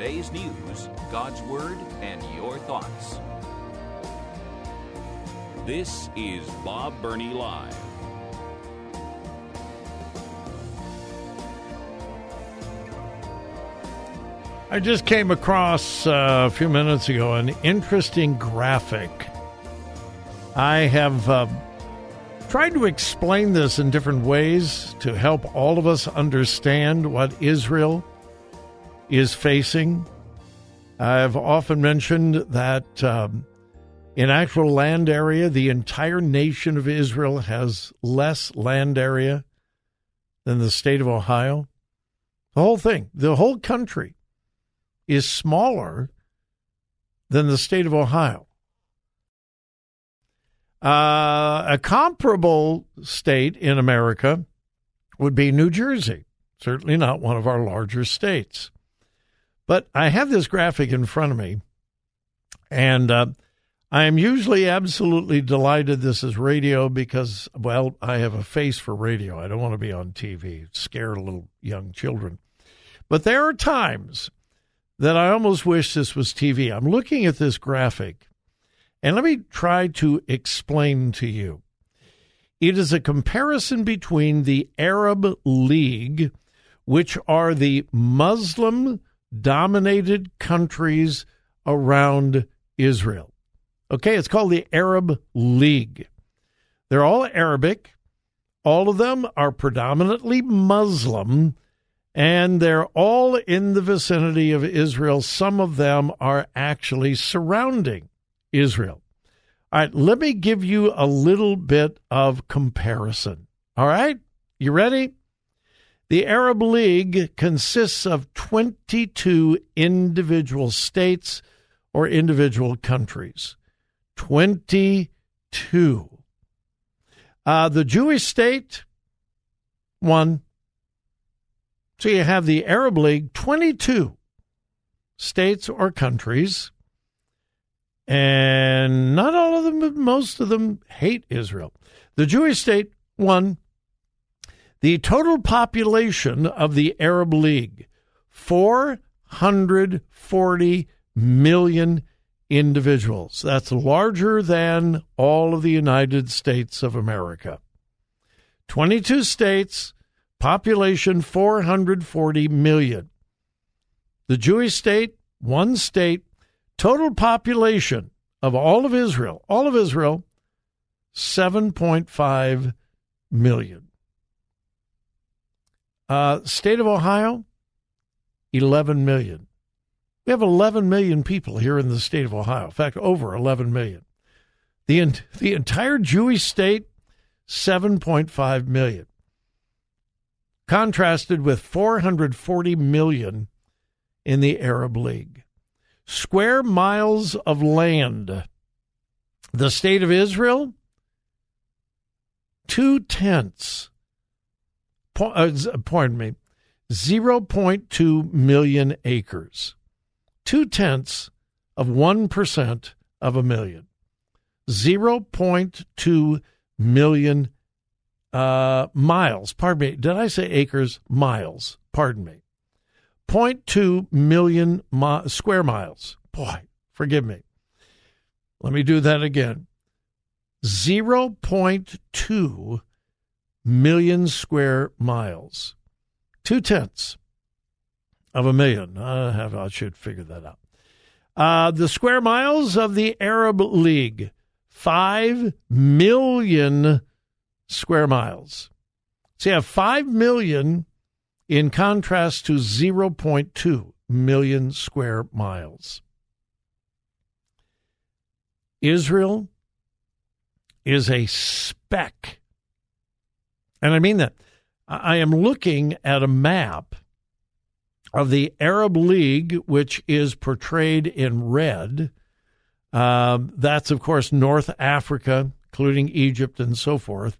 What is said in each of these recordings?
Today's news, God's Word, and your thoughts. This is Bob Burney Live. I just came across uh, a few minutes ago an interesting graphic. I have uh, tried to explain this in different ways to help all of us understand what Israel is facing. I've often mentioned that um, in actual land area, the entire nation of Israel has less land area than the state of Ohio. The whole thing, the whole country is smaller than the state of Ohio. Uh, a comparable state in America would be New Jersey, certainly not one of our larger states. But I have this graphic in front of me, and uh, I am usually absolutely delighted this is radio because, well, I have a face for radio. I don't want to be on TV, scare little young children. But there are times that I almost wish this was TV. I'm looking at this graphic, and let me try to explain to you. It is a comparison between the Arab League, which are the Muslim dominated countries around Israel. Okay, it's called the Arab League. They're all Arabic. All of them are predominantly Muslim, and they're all in the vicinity of Israel. Some of them are actually surrounding Israel. All right, let me give you a little bit of comparison. All right, you ready? The Arab League consists of 22 individual states or individual countries. 22. Uh, the Jewish state, one. So you have the Arab League, 22 states or countries, and not all of them, but most of them hate Israel. The Jewish state, one. The total population of the Arab League, 440 million individuals. That's larger than all of the United States of America. 22 states, population 440 million. The Jewish state, one state, total population of all of Israel, all of Israel, 7.5 million. Uh, state of Ohio, 11 million. We have 11 million people here in the state of Ohio. In fact, over 11 million. The, the entire Jewish state, 7.5 million contrasted with 440 million in the Arab League. Square miles of land. The state of Israel, two tenths, uh, pardon me, 0.2 million acres. Two tenths of 1% of a million. 0.2 million uh, miles. Pardon me. Did I say acres? Miles. Pardon me. 0.2 million mi- square miles. Boy, forgive me. Let me do that again. 0.2 million square miles. Two tenths of a million. I, have, I should figure that out. Uh, the square miles of the Arab League, 5 million square miles. So you have 5 million in contrast to 0.2 million square miles. Israel, is a speck. And I mean that. I am looking at a map of the Arab League, which is portrayed in red. Um, that's, of course, North Africa, including Egypt and so forth.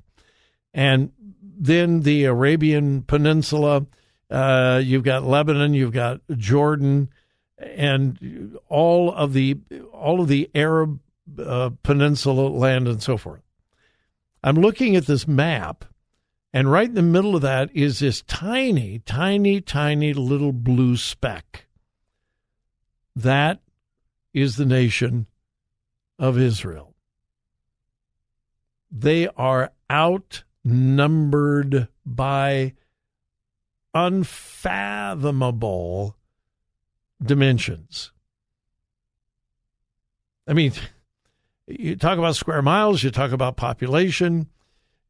And then the Arabian Peninsula. Uh, you've got Lebanon, you've got Jordan, and all of the all of the Arab uh, Peninsula land and so forth. I'm looking at this map, and right in the middle of that is this tiny, tiny, tiny little blue speck. That is the nation of Israel. They are outnumbered by unfathomable dimensions. I mean, you talk about square miles, you talk about population,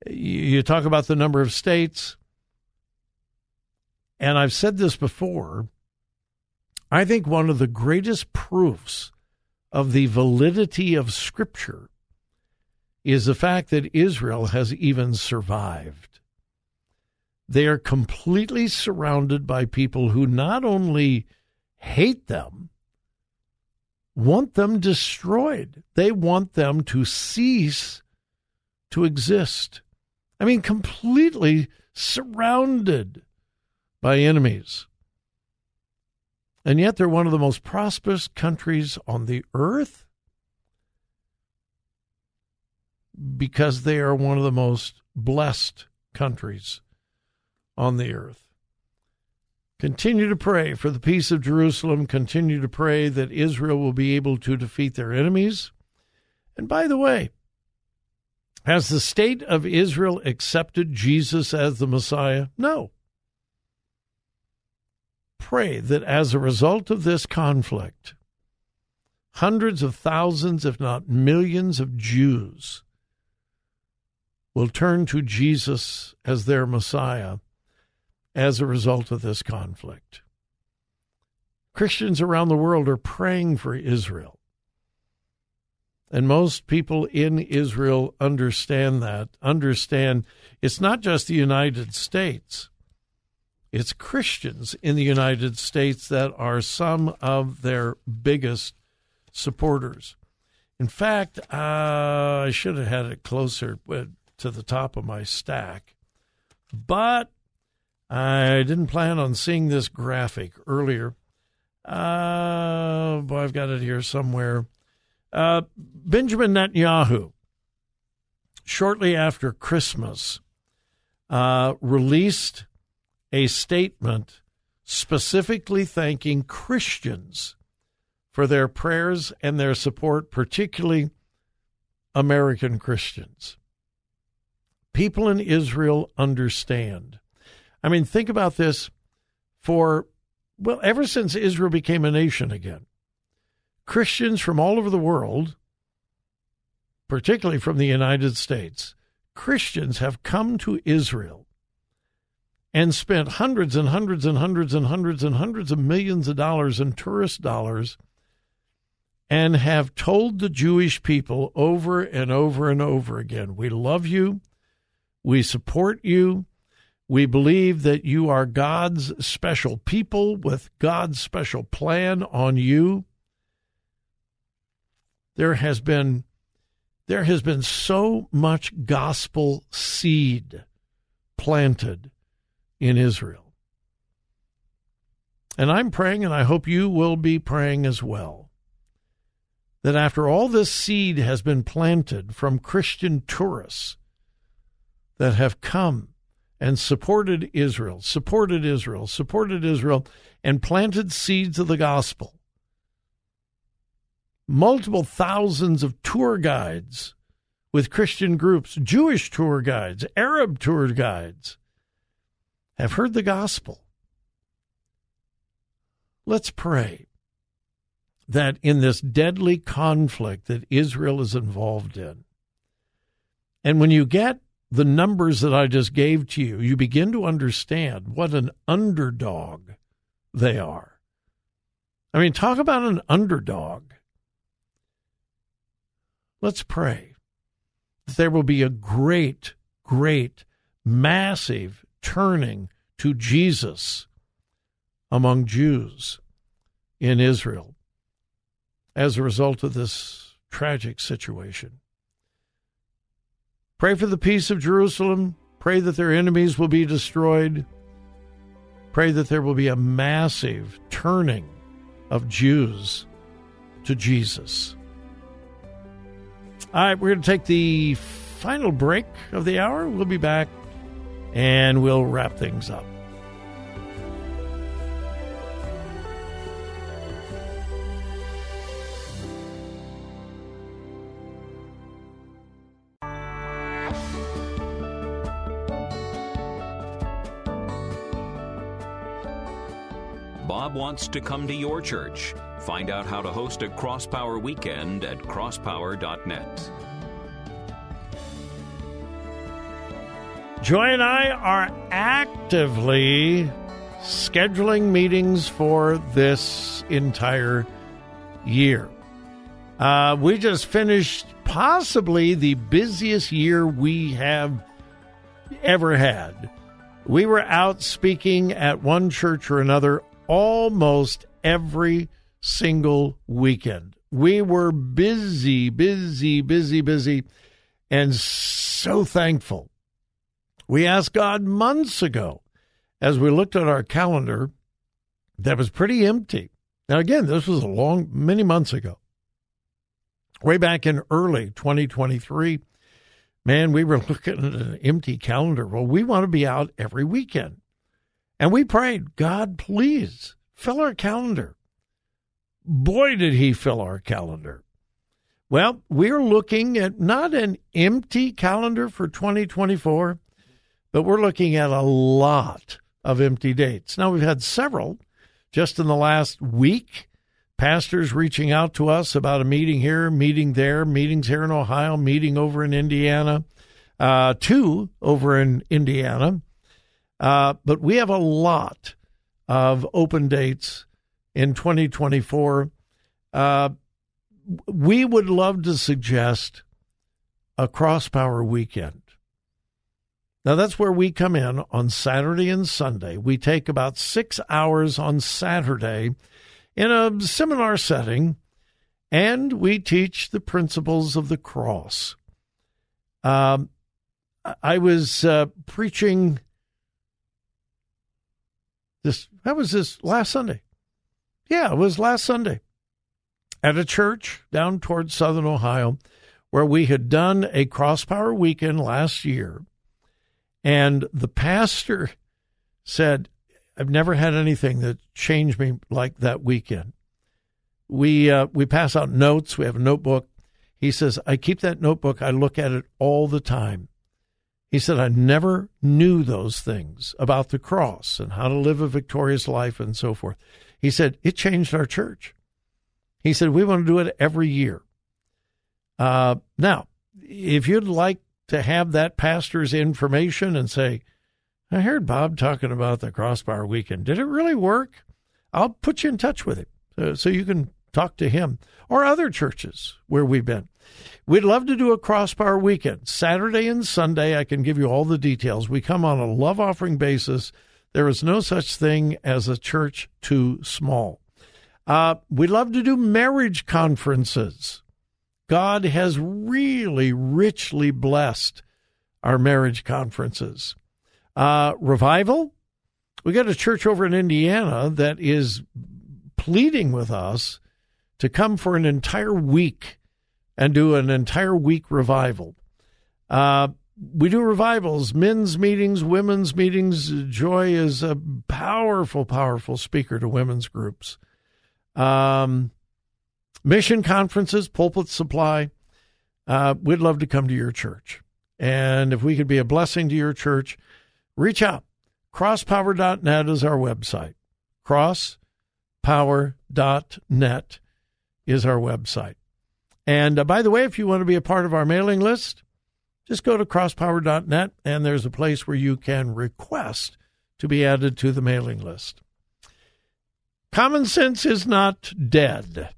you talk about the number of states. And I've said this before. I think one of the greatest proofs of the validity of Scripture is the fact that Israel has even survived. They are completely surrounded by people who not only hate them, want them destroyed. They want them to cease to exist. I mean, completely surrounded by enemies. And yet they're one of the most prosperous countries on the earth because they are one of the most blessed countries on the earth. Continue to pray for the peace of Jerusalem. Continue to pray that Israel will be able to defeat their enemies. And by the way, has the state of Israel accepted Jesus as the Messiah? No. Pray that as a result of this conflict, hundreds of thousands, if not millions, of Jews will turn to Jesus as their Messiah as a result of this conflict. Christians around the world are praying for Israel. And most people in Israel understand that, understand it's not just the United States, it's Christians in the United States that are some of their biggest supporters. In fact, uh, I should have had it closer to the top of my stack, but I didn't plan on seeing this graphic earlier. Uh, boy, I've got it here somewhere. Uh, Benjamin Netanyahu, shortly after Christmas, uh, released a statement specifically thanking Christians for their prayers and their support, particularly American Christians. People in Israel understand I mean, think about this for, well, ever since Israel became a nation again, Christians from all over the world, particularly from the United States, Christians have come to Israel and spent hundreds and hundreds and hundreds and hundreds and hundreds of millions of dollars in tourist dollars and have told the Jewish people over and over and over again we love you, we support you, we believe that you are God's special people with God's special plan on you. There has been there has been so much gospel seed planted in Israel. And I'm praying, and I hope you will be praying as well, that after all this seed has been planted from Christian tourists that have come and supported Israel, supported Israel, supported Israel, and planted seeds of the gospel. Multiple thousands of tour guides with Christian groups, Jewish tour guides, Arab tour guides, have heard the gospel. Let's pray that in this deadly conflict that Israel is involved in, and when you get the numbers that I just gave to you, you begin to understand what an underdog they are. I mean, talk about an underdog. Let's pray that there will be a great, great, massive turning to Jesus among Jews in Israel as a result of this tragic situation. Pray for the peace of Jerusalem. Pray that their enemies will be destroyed. Pray that there will be a massive turning of Jews to Jesus. All right, we're going to take the final break of the hour. We'll be back and we'll wrap things up. Bob wants to come to your church. Find out how to host a Crosspower weekend at crosspower.net. Joy and I are actively scheduling meetings for this entire year. Uh, we just finished possibly the busiest year we have ever had. We were out speaking at one church or another almost every single weekend. We were busy, busy, busy, busy, and so thankful. We asked God months ago as we looked at our calendar that was pretty empty. Now, again, this was a long, many months ago. Way back in early 2023, man, we were looking at an empty calendar. Well, we want to be out every weekend. And we prayed, God, please fill our calendar. Boy, did he fill our calendar. Well, we're looking at not an empty calendar for 2024, but we're looking at a lot of empty dates. Now, we've had several just in the last week. Pastors reaching out to us about a meeting here, meeting there, meetings here in Ohio, meeting over in Indiana, uh, two over in Indiana. Uh, but we have a lot of open dates in 2024. Uh, we would love to suggest a cross power weekend. Now, that's where we come in on Saturday and Sunday. We take about six hours on Saturday in a seminar setting, and we teach the principles of the cross. Um, I was uh, preaching this that was this last Sunday. Yeah, it was last Sunday at a church down towards southern Ohio where we had done a cross power weekend last year. And the pastor said, I've never had anything that changed me like that weekend. We uh, we pass out notes. We have a notebook. He says, I keep that notebook. I look at it all the time. He said, I never knew those things about the cross and how to live a victorious life and so forth. He said, it changed our church. He said, we want to do it every year. Uh, now, if you'd like to have that pastor's information and say, I heard Bob talking about the cross power weekend. Did it really work? I'll put you in touch with him so, so you can talk to him or other churches where we've been. We'd love to do a cross power weekend, Saturday and Sunday. I can give you all the details. We come on a love offering basis. There is no such thing as a church too small. Uh, we love to do marriage conferences. God has really richly blessed our marriage conferences. Uh, revival. We got a church over in Indiana that is pleading with us to come for an entire week and do an entire week revival. Uh, we do revivals, men's meetings, women's meetings. Joy is a powerful, powerful speaker to women's groups. Um, mission conferences, pulpit supply. Uh, we'd love to come to your church. And if we could be a blessing to your church, reach out. Crosspower.net is our website. Crosspower.net is our website. And uh, by the way, if you want to be a part of our mailing list, just go to crosspower.net and there's a place where you can request to be added to the mailing list. Common sense is not dead.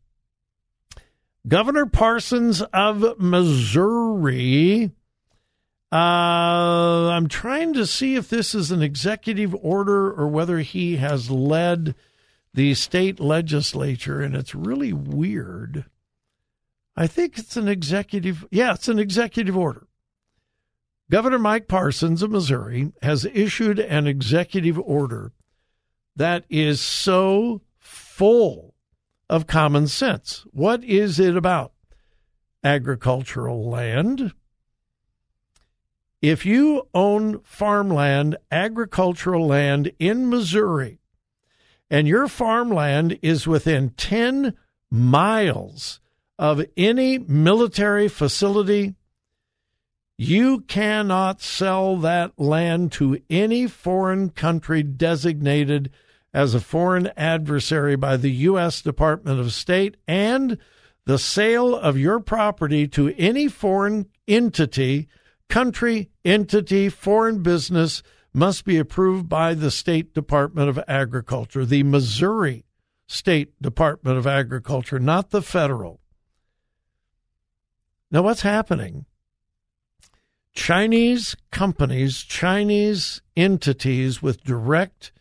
Governor Parsons of Missouri. Uh, I'm trying to see if this is an executive order or whether he has led the state legislature, and it's really weird. I think it's an executive. Yeah, it's an executive order. Governor Mike Parsons of Missouri has issued an executive order that is so full of common sense. What is it about? Agricultural land. If you own farmland, agricultural land in Missouri, and your farmland is within 10 miles of any military facility, you cannot sell that land to any foreign country designated as a foreign adversary by the U.S. Department of State, and the sale of your property to any foreign entity, country, entity, foreign business must be approved by the State Department of Agriculture, the Missouri State Department of Agriculture, not the federal. Now, what's happening? Chinese companies, Chinese entities with direct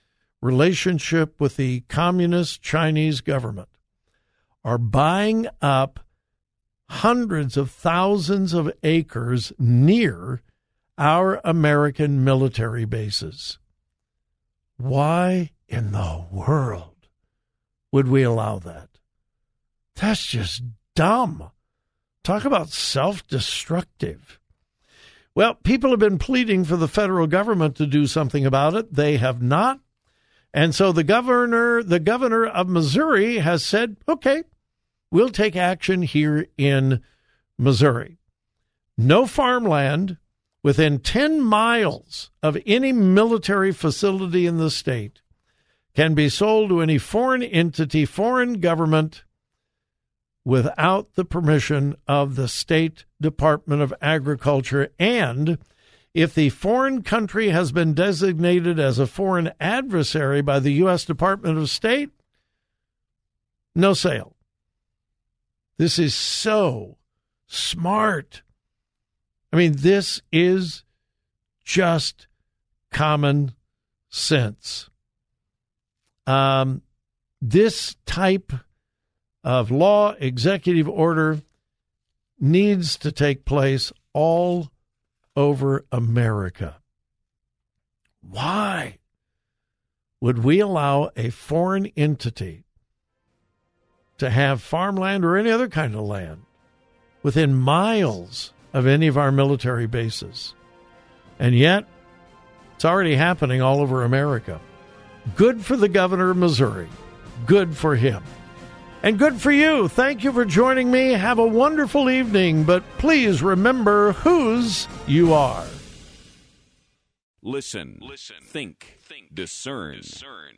relationship with the communist Chinese government are buying up hundreds of thousands of acres near our American military bases. Why in the world would we allow that? That's just dumb. Talk about self destructive. Well, people have been pleading for the federal government to do something about it. They have not. And so the governor, the governor of Missouri has said, okay, we'll take action here in Missouri. No farmland within 10 miles of any military facility in the state can be sold to any foreign entity, foreign government without the permission of the State Department of Agriculture and if the foreign country has been designated as a foreign adversary by the U.S. Department of State, no sale. This is so smart. I mean, this is just common sense. Um, this type of law, executive order, needs to take place all over America. Why would we allow a foreign entity to have farmland or any other kind of land within miles of any of our military bases? And yet, it's already happening all over America. Good for the governor of Missouri. Good for him. And good for you. Thank you for joining me. Have a wonderful evening, but please remember whose you are. Listen, listen, think, think, discern. discern.